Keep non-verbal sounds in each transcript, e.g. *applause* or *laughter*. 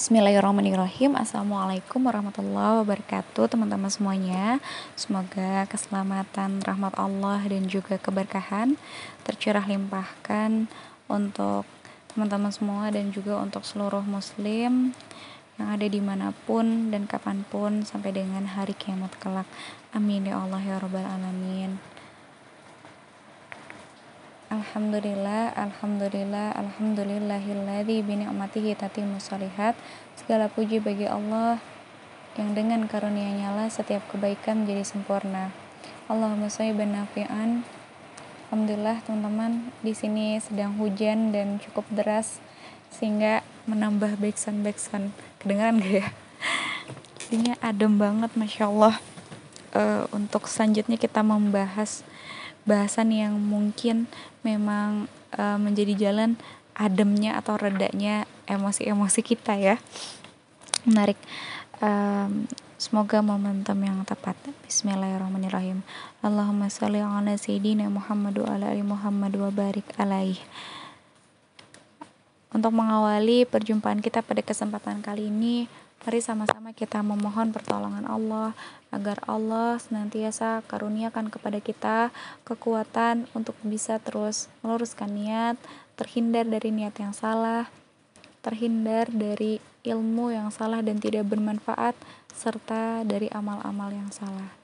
Bismillahirrahmanirrahim. Assalamualaikum warahmatullahi wabarakatuh Teman-teman semuanya. Semoga keselamatan, rahmat Allah Dan juga keberkahan Tercurah limpahkan Untuk teman-teman semua Dan juga untuk seluruh muslim Yang ada di mana pun dan kapan pun Sampai dengan hari kiamat kelak. Amin ya Allah ya Rabbal Alamin Alhamdulillah, Alhamdulillah, Alhamdulillahilladzi bini'matihi tatimmu salihat. Segala puji bagi Allah yang dengan karunia-Nya lah setiap kebaikan menjadi sempurna. Allahumma sholli nafi'an. Alhamdulillah teman-teman di sini sedang hujan dan cukup deras sehingga menambah backsound backsound kedengaran gak ya? Jadinya adem banget masya Allah. Uh, untuk selanjutnya kita membahas bahasan yang mungkin memang uh, menjadi jalan ademnya atau redanya emosi-emosi kita ya. Menarik. Um, semoga momentum yang tepat. Bismillahirrahmanirrahim. Allahumma salli ala sayyidina Muhammad wa ala ali Muhammad wa barik alaih. Untuk mengawali perjumpaan kita pada kesempatan kali ini Mari sama-sama kita memohon pertolongan Allah agar Allah senantiasa karuniakan kepada kita kekuatan untuk bisa terus meluruskan niat, terhindar dari niat yang salah, terhindar dari ilmu yang salah dan tidak bermanfaat, serta dari amal-amal yang salah.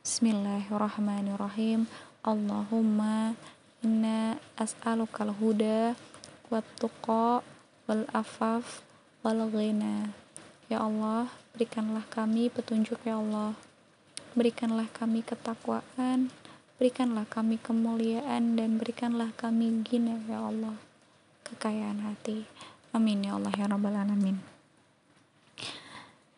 Bismillahirrahmanirrahim. Allahumma inna as'alukal huda wat tuqa wal afaf wal ghina. Ya Allah, berikanlah kami petunjuk ya Allah. Berikanlah kami ketakwaan, berikanlah kami kemuliaan dan berikanlah kami gina ya Allah. Kekayaan hati. Amin ya Allah ya rabbal alamin.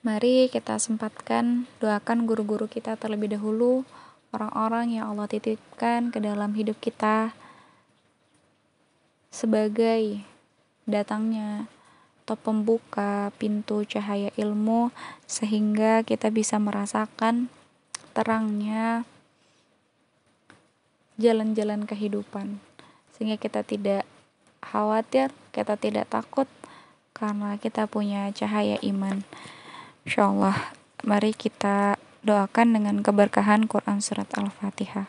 Mari kita sempatkan doakan guru-guru kita terlebih dahulu, orang-orang yang Allah titipkan ke dalam hidup kita sebagai datangnya atau pembuka pintu cahaya ilmu sehingga kita bisa merasakan terangnya jalan-jalan kehidupan sehingga kita tidak khawatir, kita tidak takut karena kita punya cahaya iman. Insyaallah, mari kita doakan dengan keberkahan Quran surat Al-Fatihah.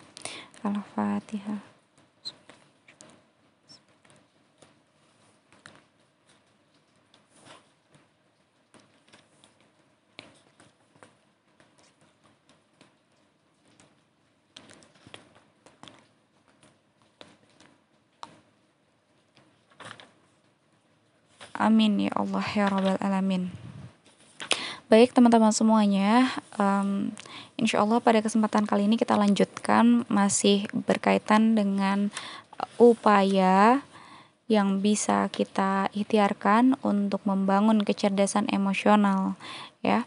Al-Fatihah. Amin ya Allah ya Rabbal Alamin. Baik teman-teman semuanya, um, insya Allah pada kesempatan kali ini kita lanjutkan masih berkaitan dengan upaya yang bisa kita ikhtiarkan untuk membangun kecerdasan emosional ya.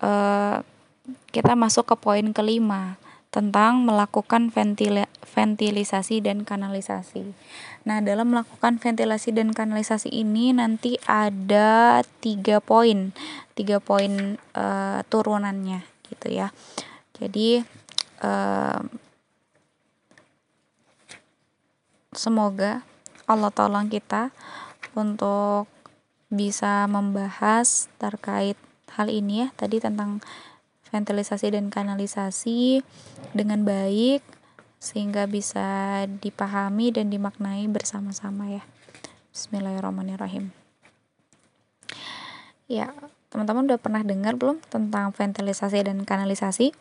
Uh, kita masuk ke poin kelima tentang melakukan ventil ventilisasi dan kanalisasi. Nah, dalam melakukan ventilasi dan kanalisasi ini nanti ada tiga poin, tiga poin uh, turunannya, gitu ya. Jadi uh, semoga Allah tolong kita untuk bisa membahas terkait hal ini ya tadi tentang ventilisasi dan kanalisasi dengan baik sehingga bisa dipahami dan dimaknai bersama-sama ya. Bismillahirrahmanirrahim. Ya, teman-teman udah pernah dengar belum tentang ventilisasi dan kanalisasi?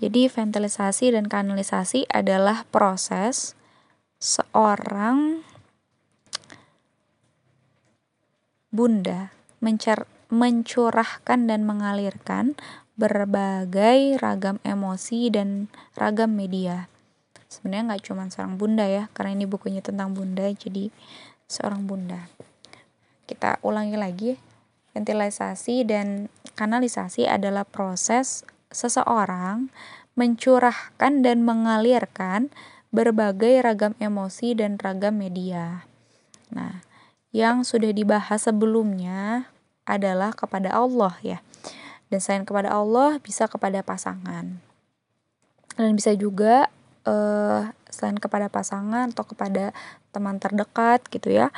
Jadi ventilisasi dan kanalisasi adalah proses seorang bunda mencer mencurahkan dan mengalirkan berbagai ragam emosi dan ragam media. Sebenarnya nggak cuma seorang bunda ya, karena ini bukunya tentang bunda, jadi seorang bunda. Kita ulangi lagi, ventilisasi dan kanalisasi adalah proses seseorang mencurahkan dan mengalirkan berbagai ragam emosi dan ragam media. Nah, yang sudah dibahas sebelumnya adalah kepada Allah ya dan selain kepada Allah bisa kepada pasangan dan bisa juga uh, selain kepada pasangan atau kepada teman terdekat gitu ya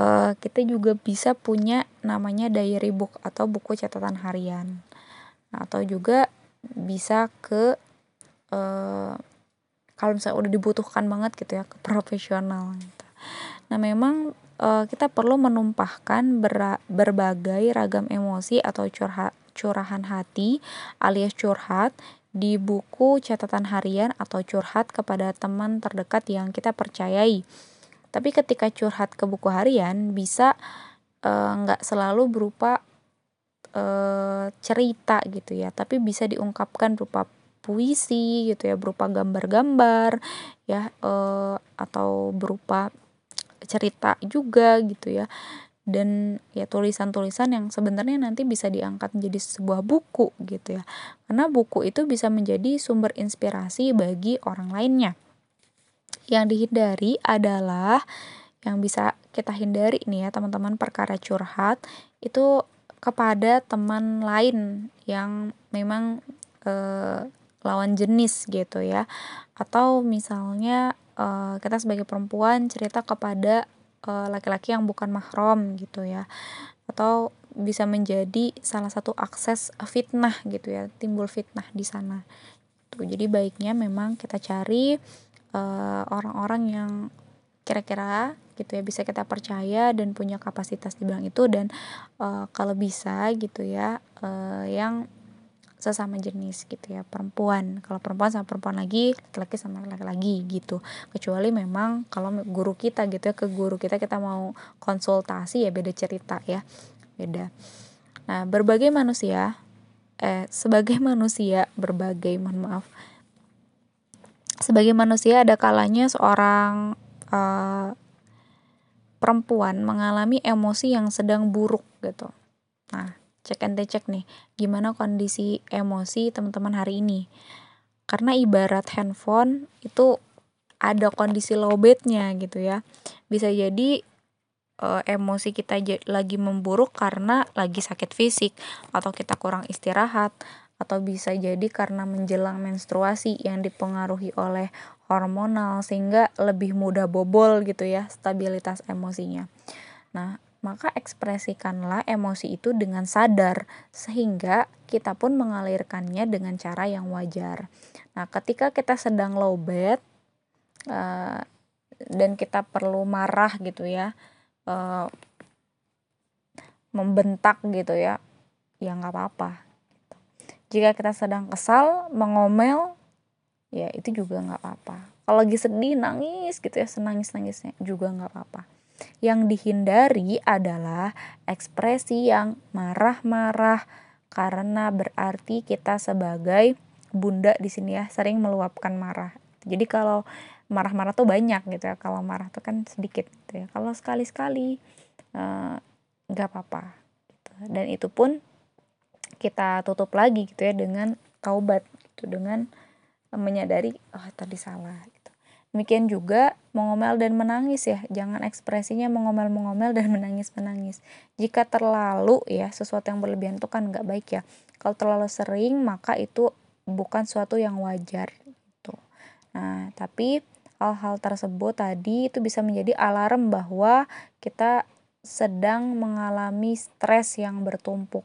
uh, kita juga bisa punya namanya diary book atau buku catatan harian nah, atau juga bisa ke uh, kalau misalnya udah dibutuhkan banget gitu ya ke profesional gitu. nah memang uh, kita perlu menumpahkan ber berbagai ragam emosi atau curhat curahan hati alias curhat di buku catatan harian atau curhat kepada teman terdekat yang kita percayai. Tapi ketika curhat ke buku harian bisa eh, nggak uh, selalu berupa uh, cerita gitu ya, tapi bisa diungkapkan berupa puisi gitu ya, berupa gambar-gambar ya uh, atau berupa cerita juga gitu ya dan ya tulisan-tulisan yang sebenarnya nanti bisa diangkat menjadi sebuah buku gitu ya. Karena buku itu bisa menjadi sumber inspirasi bagi orang lainnya. Yang dihindari adalah yang bisa kita hindari nih ya teman-teman perkara curhat itu kepada teman lain yang memang eh, lawan jenis gitu ya. Atau misalnya eh, kita sebagai perempuan cerita kepada laki-laki yang bukan mahram gitu ya. Atau bisa menjadi salah satu akses fitnah gitu ya timbul fitnah di sana. Tuh jadi baiknya memang kita cari eh, orang-orang uh, yang kira-kira gitu ya bisa kita percaya dan punya kapasitas di bidang itu dan uh, kalau bisa gitu ya uh, yang sesama jenis gitu ya perempuan. Kalau perempuan sama perempuan lagi laki-laki sama laki-laki lagi gitu. Kecuali memang kalau guru kita gitu ya ke guru kita kita mau konsultasi ya beda cerita ya beda. Nah berbagai manusia eh sebagai manusia berbagai mohon maaf sebagai manusia ada kalanya seorang uh, perempuan mengalami emosi yang sedang buruk gitu. Nah cek and cek nih gimana kondisi emosi teman-teman hari ini karena ibarat handphone itu ada kondisi lowbatnya gitu ya bisa jadi e, emosi kita lagi memburuk karena lagi sakit fisik atau kita kurang istirahat atau bisa jadi karena menjelang menstruasi yang dipengaruhi oleh hormonal sehingga lebih mudah bobol gitu ya stabilitas emosinya. Nah, maka ekspresikanlah emosi itu dengan sadar sehingga kita pun mengalirkannya dengan cara yang wajar. Nah, ketika kita sedang low bed uh, dan kita perlu marah gitu ya, uh, membentak gitu ya, ya nggak apa-apa. Jika kita sedang kesal, mengomel, ya itu juga nggak apa-apa. Kalau lagi sedih, nangis gitu ya, senangis-nangisnya juga nggak apa-apa yang dihindari adalah ekspresi yang marah-marah karena berarti kita sebagai bunda di sini ya sering meluapkan marah. Jadi kalau marah-marah tuh banyak gitu ya. Kalau marah tuh kan sedikit gitu ya. Kalau sekali-sekali eh, nggak uh, apa-apa gitu. Dan itu pun kita tutup lagi gitu ya dengan taubat gitu dengan menyadari oh tadi salah Demikian juga mengomel dan menangis ya. Jangan ekspresinya mengomel-mengomel dan menangis-menangis. Jika terlalu ya sesuatu yang berlebihan itu kan nggak baik ya. Kalau terlalu sering maka itu bukan suatu yang wajar gitu. Nah, tapi hal-hal tersebut tadi itu bisa menjadi alarm bahwa kita sedang mengalami stres yang bertumpuk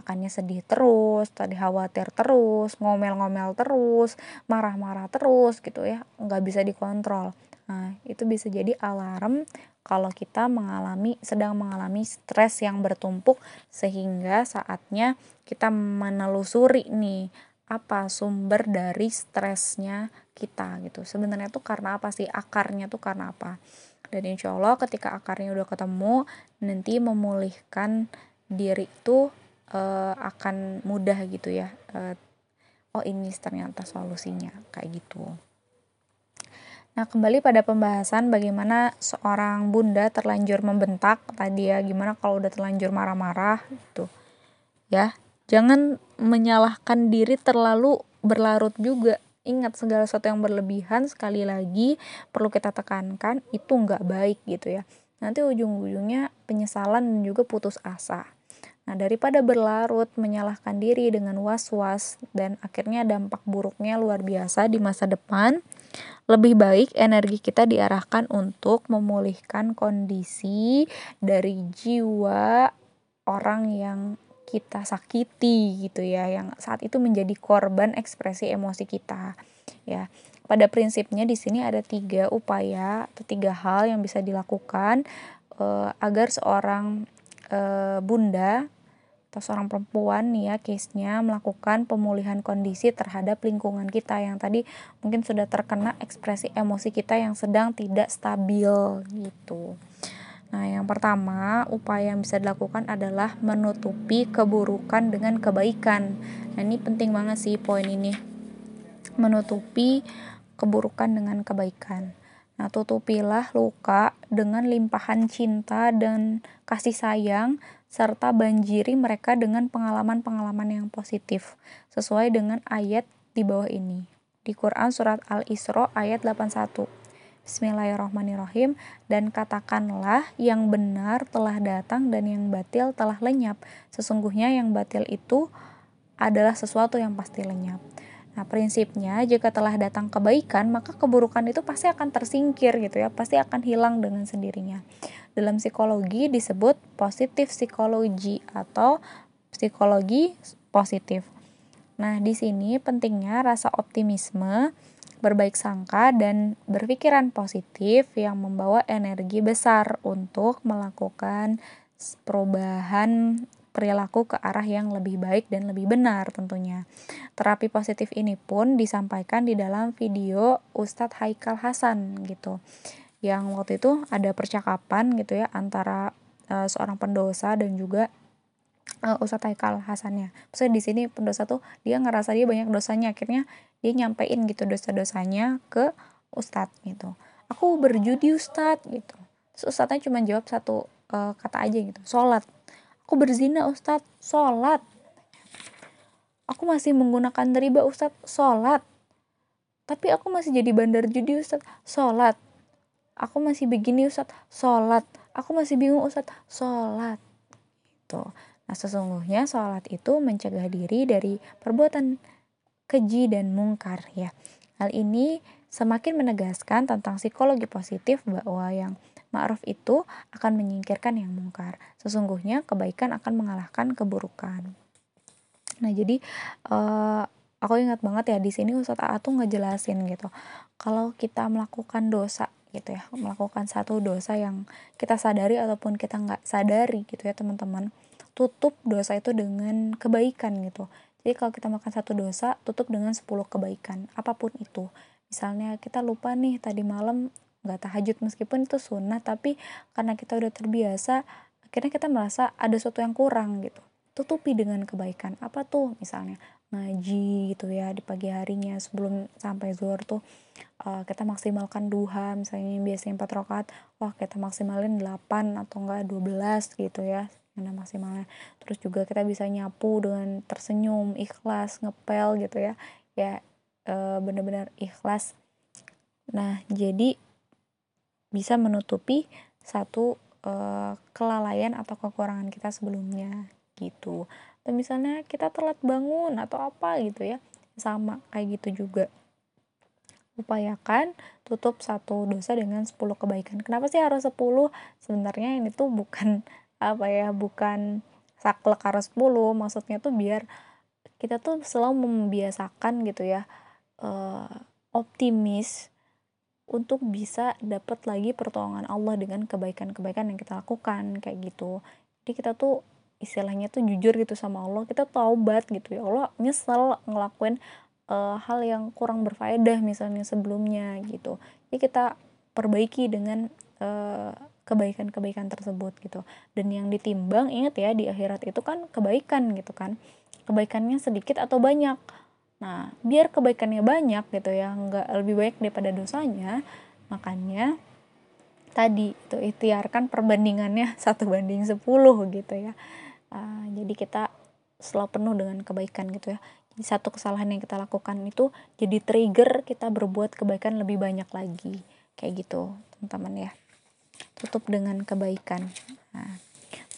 makanya sedih terus, tadi khawatir terus, ngomel-ngomel terus, marah-marah terus gitu ya, nggak bisa dikontrol. Nah, itu bisa jadi alarm kalau kita mengalami sedang mengalami stres yang bertumpuk sehingga saatnya kita menelusuri nih apa sumber dari stresnya kita gitu. Sebenarnya tuh karena apa sih? Akarnya tuh karena apa? Dan insya Allah ketika akarnya udah ketemu, nanti memulihkan diri itu uh, akan mudah gitu ya uh, oh ini ternyata solusinya kayak gitu Nah, kembali pada pembahasan bagaimana seorang bunda terlanjur membentak tadi ya, gimana kalau udah terlanjur marah-marah gitu. Ya, jangan menyalahkan diri terlalu berlarut juga. Ingat segala sesuatu yang berlebihan sekali lagi perlu kita tekankan itu nggak baik gitu ya. Nanti ujung-ujungnya penyesalan dan juga putus asa. Nah, daripada berlarut menyalahkan diri dengan was-was dan akhirnya dampak buruknya luar biasa di masa depan, lebih baik energi kita diarahkan untuk memulihkan kondisi dari jiwa orang yang kita sakiti gitu ya yang saat itu menjadi korban ekspresi emosi kita ya. Pada prinsipnya di sini ada tiga upaya atau tiga hal yang bisa dilakukan uh, agar seorang uh, bunda atau seorang perempuan nih ya case-nya melakukan pemulihan kondisi terhadap lingkungan kita yang tadi mungkin sudah terkena ekspresi emosi kita yang sedang tidak stabil gitu. Nah, yang pertama, upaya yang bisa dilakukan adalah menutupi keburukan dengan kebaikan. Nah, ini penting banget sih poin ini. Menutupi keburukan dengan kebaikan. Nah, tutupilah luka dengan limpahan cinta dan kasih sayang serta banjiri mereka dengan pengalaman-pengalaman yang positif sesuai dengan ayat di bawah ini. Di Quran surat Al-Isra ayat 81. Bismillahirrahmanirrahim dan katakanlah yang benar telah datang dan yang batil telah lenyap. Sesungguhnya yang batil itu adalah sesuatu yang pasti lenyap. Nah, prinsipnya jika telah datang kebaikan, maka keburukan itu pasti akan tersingkir gitu ya, pasti akan hilang dengan sendirinya. Dalam psikologi disebut positif psikologi atau psikologi positif. Nah, di sini pentingnya rasa optimisme, berbaik sangka dan berpikiran positif yang membawa energi besar untuk melakukan perubahan perilaku ke arah yang lebih baik dan lebih benar tentunya. Terapi positif ini pun disampaikan di dalam video Ustadz Haikal Hasan gitu. Yang waktu itu ada percakapan gitu ya antara uh, seorang pendosa dan juga uh, Ustadz Haikal Hasannya. Maksudnya di sini pendosa tuh dia ngerasa dia banyak dosanya akhirnya dia nyampein gitu dosa-dosanya ke Ustadz gitu. Aku berjudi Ustadz gitu. Terus Ustadznya cuma jawab satu uh, kata aja gitu, sholat aku berzina Ustadz. Sholat. Aku masih menggunakan riba Ustadz. Sholat. Tapi aku masih jadi bandar judi Ustadz. Sholat. Aku masih begini Ustadz. Sholat. Aku masih bingung Ustadz. Sholat. Gitu. Nah sesungguhnya sholat itu mencegah diri dari perbuatan keji dan mungkar ya. Hal ini semakin menegaskan tentang psikologi positif bahwa yang Ma'ruf itu akan menyingkirkan yang mungkar. Sesungguhnya kebaikan akan mengalahkan keburukan. Nah, jadi uh, aku ingat banget ya di sini Ustadz A tuh ngejelasin gitu. Kalau kita melakukan dosa gitu ya, melakukan satu dosa yang kita sadari ataupun kita nggak sadari gitu ya teman-teman, tutup dosa itu dengan kebaikan gitu. Jadi kalau kita makan satu dosa, tutup dengan 10 kebaikan, apa pun itu. Misalnya kita lupa nih tadi malam nggak tahajud meskipun itu sunnah tapi karena kita udah terbiasa akhirnya kita merasa ada sesuatu yang kurang gitu. Tutupi dengan kebaikan. Apa tuh? Misalnya ngaji gitu ya di pagi harinya sebelum sampai zuhur tuh uh, kita maksimalkan duha misalnya yang biasanya 4 rakaat wah kita maksimalin 8 atau enggak 12 gitu ya yang maksimalnya. Terus juga kita bisa nyapu dengan tersenyum ikhlas ngepel gitu ya. Ya uh, bener-bener ikhlas. Nah jadi bisa menutupi satu uh, kelalaian atau kekurangan kita sebelumnya gitu. Atau misalnya kita telat bangun atau apa gitu ya. Sama kayak gitu juga. Upayakan tutup satu dosa dengan 10 kebaikan. Kenapa sih harus 10? Sebenarnya ini tuh bukan *laughs* apa ya, bukan saklek harus 10, maksudnya tuh biar kita tuh selalu membiasakan gitu ya uh, optimis untuk bisa dapat lagi pertolongan Allah dengan kebaikan-kebaikan yang kita lakukan kayak gitu. Jadi kita tuh istilahnya tuh jujur gitu sama Allah kita taubat gitu. Ya Allah nyesel ngelakuin uh, hal yang kurang berfaedah misalnya sebelumnya gitu. Jadi kita perbaiki dengan uh, kebaikan-kebaikan tersebut gitu. Dan yang ditimbang ingat ya di akhirat itu kan kebaikan gitu kan. Kebaikannya sedikit atau banyak Nah, biar kebaikannya banyak gitu ya, nggak lebih baik daripada dosanya, makanya tadi itu ikhtiarkan perbandingannya *laughs* satu banding 10 gitu ya. Uh, jadi kita selalu penuh dengan kebaikan gitu ya. Jadi satu kesalahan yang kita lakukan itu jadi trigger kita berbuat kebaikan lebih banyak lagi. Kayak gitu, teman-teman ya. Tutup dengan kebaikan. Nah,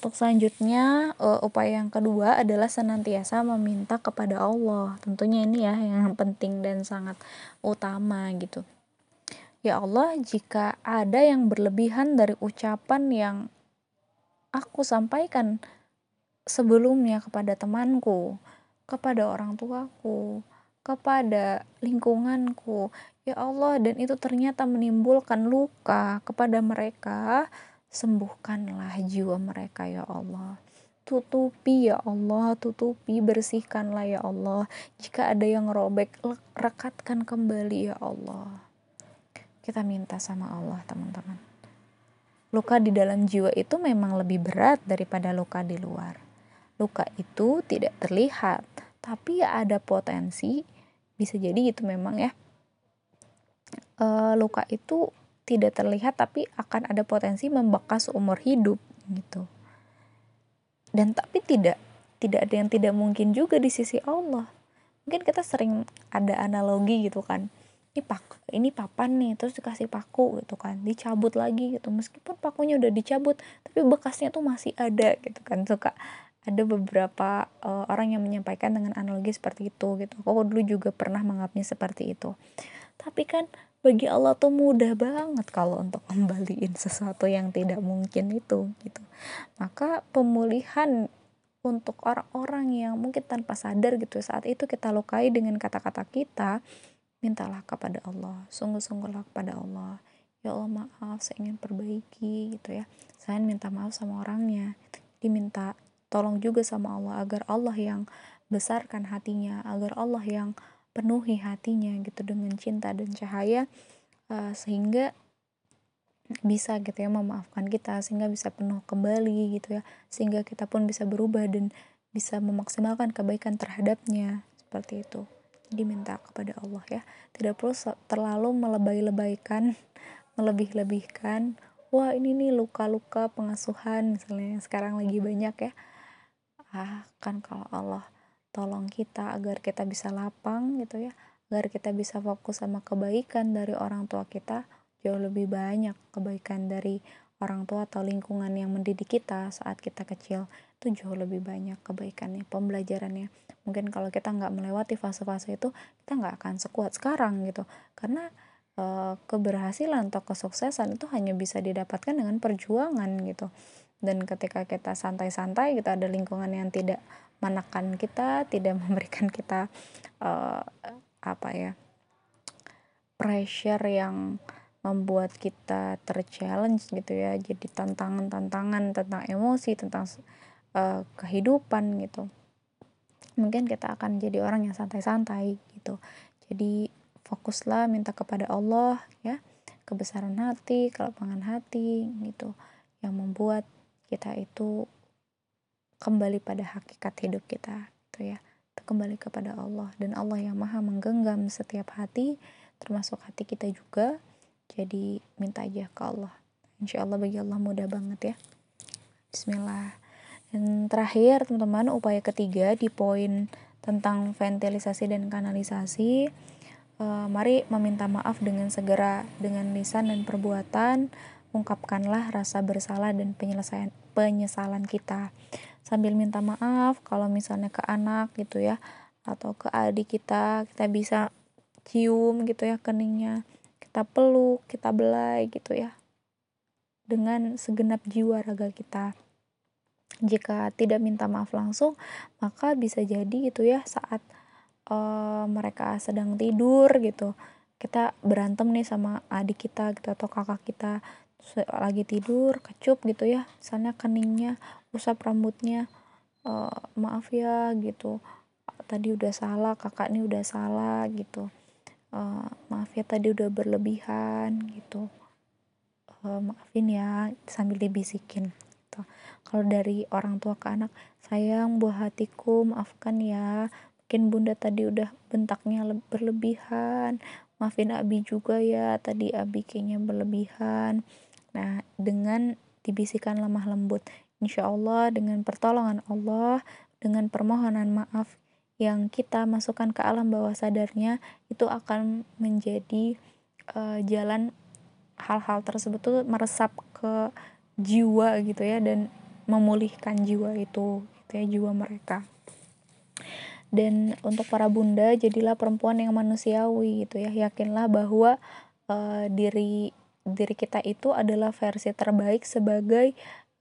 untuk selanjutnya uh, upaya yang kedua adalah senantiasa meminta kepada Allah. Tentunya ini ya yang *laughs* penting dan sangat utama gitu. Ya Allah, jika ada yang berlebihan dari ucapan yang aku sampaikan sebelumnya kepada temanku, kepada orang tuaku, kepada lingkunganku, ya Allah, dan itu ternyata menimbulkan luka kepada mereka, sembuhkanlah jiwa mereka, ya Allah. Tutupi ya Allah, tutupi, bersihkanlah ya Allah. Jika ada yang robek, rekatkan kembali ya Allah. Kita minta sama Allah teman-teman. Luka di dalam jiwa itu memang lebih berat daripada luka di luar. Luka itu tidak terlihat tapi ada potensi. Bisa jadi itu memang ya. E, luka itu tidak terlihat tapi akan ada potensi membekas umur hidup gitu. Dan tapi tidak tidak ada yang tidak mungkin juga di sisi Allah. Mungkin kita sering ada analogi gitu kan. Ini pak ini papan nih terus dikasih paku gitu kan. Dicabut lagi gitu. Meskipun pakunya udah dicabut tapi bekasnya tuh masih ada gitu kan. Suka ada beberapa uh, orang yang menyampaikan dengan analogi seperti itu gitu. Aku dulu juga pernah menganggapnya seperti itu tapi kan bagi Allah tuh mudah banget kalau untuk *laughs* kembaliin sesuatu yang tidak mungkin itu gitu. Maka pemulihan untuk orang-orang yang mungkin tanpa sadar gitu saat itu kita lukai dengan kata-kata kita mintalah kepada Allah sungguh-sungguhlah kepada Allah. Ya Allah maaf saya ingin perbaiki gitu ya. Saya minta maaf sama orangnya. Diminta tolong juga sama Allah agar Allah yang besarkan hatinya agar Allah yang penuhi hatinya gitu dengan cinta dan cahaya uh, sehingga bisa gitu ya memaafkan kita sehingga bisa penuh kembali gitu ya sehingga kita pun bisa berubah dan bisa memaksimalkan kebaikan terhadapnya seperti itu. Diminta kepada Allah ya. Tidak perlu terlalu melebay-lebaykan *laughs* melebih-lebihkan. Wah ini nih luka-luka pengasuhan misalnya yang sekarang lagi banyak ya. Ah kan kalau Allah tolong kita agar kita bisa lapang gitu ya. Agar kita bisa fokus sama kebaikan dari orang tua kita jauh lebih banyak kebaikan dari orang tua atau lingkungan yang mendidik kita saat kita kecil. Itu jauh lebih banyak kebaikannya pembelajarannya. Mungkin kalau kita nggak melewati fase-fase itu kita nggak akan sekuat sekarang gitu. Karena e, keberhasilan atau kesuksesan itu hanya bisa didapatkan dengan perjuangan gitu. Dan ketika kita santai-santai kita ada lingkungan yang tidak menekan kita tidak *laughs* memberikan kita e, apa ya pressure yang membuat kita terchallenge gitu ya. Jadi tantangan-tantangan tentang emosi tentang uh, kehidupan gitu. Mungkin kita akan jadi orang yang santai-santai gitu. Jadi fokuslah minta kepada Allah ya. Kebesaran hati kelapangan hati gitu yang membuat kita itu kembali pada hakikat hidup kita gitu ya. Kembali kepada Allah dan Allah yang maha menggenggam setiap hati termasuk hati kita juga. Jadi minta aja ke Allah. Insya Allah bagi Allah mudah banget ya. Bismillah. Dan terakhir teman-teman upaya ketiga di poin tentang ventilisasi dan kanalisasi e, mari meminta maaf dengan segera dengan lisan dan perbuatan ungkapkanlah rasa bersalah dan penyelesaian penyesalan kita. Sambil minta maaf kalau misalnya ke anak gitu ya atau ke adik kita kita bisa cium gitu ya keningnya kita peluk kita belai gitu ya dengan segenap jiwa raga kita. Jika tidak minta maaf langsung maka bisa jadi gitu ya saat uh, mereka sedang tidur gitu kita berantem nih sama adik kita gitu atau kakak kita lagi tidur kecup gitu ya misalnya keningnya usap rambutnya uh, maaf ya gitu tadi udah salah kakak nih udah salah gitu uh, maaf ya tadi udah berlebihan gitu uh, maafin ya sambil dibisikin gitu. Kalau dari orang tua ke anak, sayang buah hatiku, maafkan ya. Mungkin bunda tadi udah bentaknya berlebihan. Maafin Abi juga ya, tadi Abi kayaknya berlebihan. Nah, dengan dibisikkan lemah lembut, insya Allah dengan pertolongan Allah, dengan permohonan maaf yang kita masukkan ke alam bawah sadarnya, itu akan menjadi uh, jalan hal-hal tersebut tuh meresap ke jiwa gitu ya dan memulihkan jiwa itu gitu ya jiwa mereka. Dan untuk para bunda jadilah perempuan yang manusiawi gitu ya. Yakinlah bahwa uh, diri diri kita itu adalah versi terbaik sebagai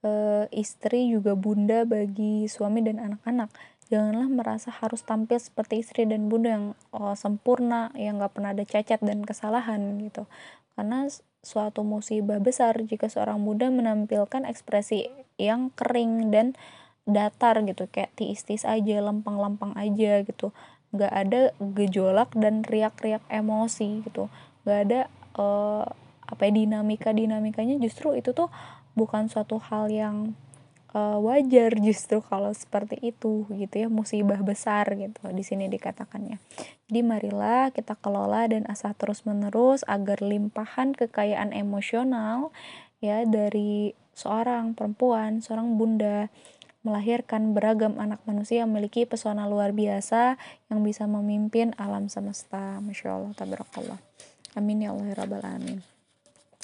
uh, istri juga bunda bagi suami dan anak-anak. Janganlah merasa harus tampil seperti istri dan bunda yang oh, sempurna yang gak pernah ada cacat dan kesalahan gitu. Karena suatu musibah besar jika seorang bunda menampilkan ekspresi yang kering dan datar gitu. Kayak tiis-tiis aja lempeng-lempeng aja gitu. Nggak ada gejolak dan riak-riak emosi gitu. Nggak ada uh, apa ya dinamika dinamikanya justru itu tuh bukan suatu hal yang uh, wajar justru kalau seperti itu gitu ya musibah besar gitu di sini dikatakannya jadi marilah kita kelola dan asah terus menerus agar limpahan kekayaan emosional ya dari seorang perempuan seorang bunda melahirkan beragam anak manusia yang memiliki pesona luar biasa yang bisa memimpin alam semesta. Masya Allah, tabarakallah. Amin ya Allah, ya Rabbal Alamin.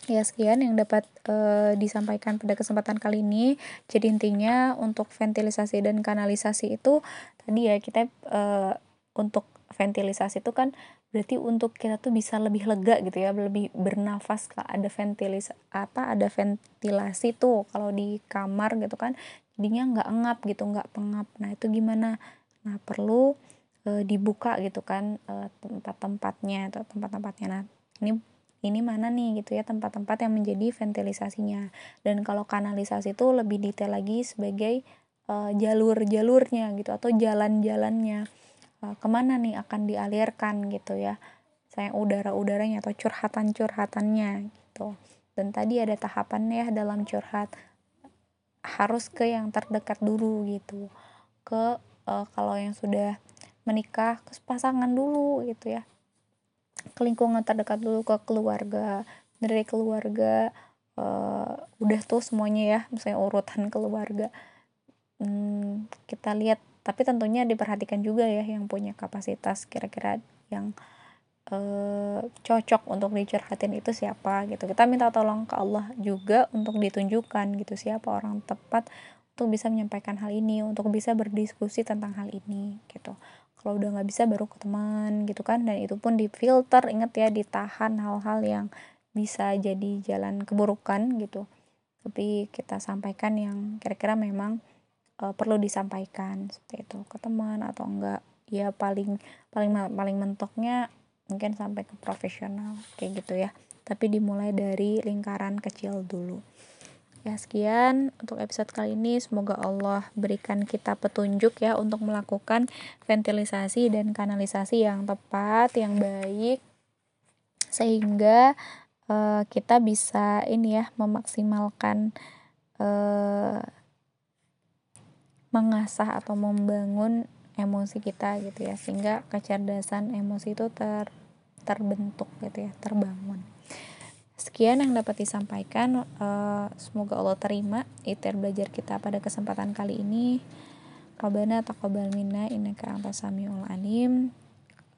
Ya sekian yang dapat uh, disampaikan pada kesempatan kali ini. Jadi intinya untuk ventilisasi dan kanalisasi itu tadi ya kita uh, untuk ventilisasi itu kan berarti untuk kita tuh bisa lebih lega gitu ya, lebih bernafas kalau ada ventilis apa ada ventilasi tuh kalau di kamar gitu kan jadinya nggak engap gitu nggak pengap. Nah itu gimana? Nah perlu uh, dibuka gitu kan tempat-tempatnya atau tempat-tempatnya. Nah ini ini mana nih gitu ya tempat-tempat yang menjadi ventilisasinya. Dan kalau kanalisasi itu lebih detail lagi sebagai uh, jalur-jalurnya gitu atau jalan-jalannya. Uh, ke mana nih akan dialirkan gitu ya saya udara-udaranya atau curhatan-curhatannya gitu. Dan tadi ada tahapan ya dalam curhat harus ke yang terdekat dulu gitu. Ke uh, kalau yang sudah menikah ke pasangan dulu gitu ya ke lingkungan terdekat dulu ke keluarga dari keluarga uh, udah tuh semuanya ya misalnya urutan keluarga. Hmm, kita lihat tapi tentunya diperhatikan juga ya yang punya kapasitas kira-kira yang uh, cocok untuk dicurhatin itu siapa gitu. Kita minta tolong ke Allah juga untuk ditunjukkan gitu siapa orang tepat untuk bisa menyampaikan hal ini untuk bisa berdiskusi tentang hal ini gitu kalau udah nggak bisa baru ke teman gitu kan. Dan itu pun di filter inget ya ditahan hal-hal yang bisa jadi jalan keburukan gitu. Tapi kita sampaikan yang kira-kira memang uh, perlu disampaikan seperti itu ke teman atau enggak. Ya paling paling paling mentoknya mungkin sampai ke profesional kayak gitu ya. Tapi dimulai dari lingkaran kecil dulu Ya sekian untuk episode kali ini. Semoga Allah berikan kita petunjuk ya untuk melakukan ventilisasi dan kanalisasi yang tepat, yang baik sehingga uh, kita bisa ini ya memaksimalkan uh, mengasah atau membangun emosi kita gitu ya sehingga kecerdasan emosi itu ter terbentuk gitu ya terbangun Sekian yang dapat disampaikan. Uh, semoga Allah terima itir belajar kita pada kesempatan kali ini. Rabbana taqabbal minna innaka antas samiul alim.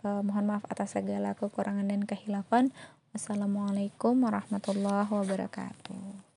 Uh, mohon maaf atas segala kekurangan dan kehilafan. Wassalamualaikum warahmatullahi wabarakatuh.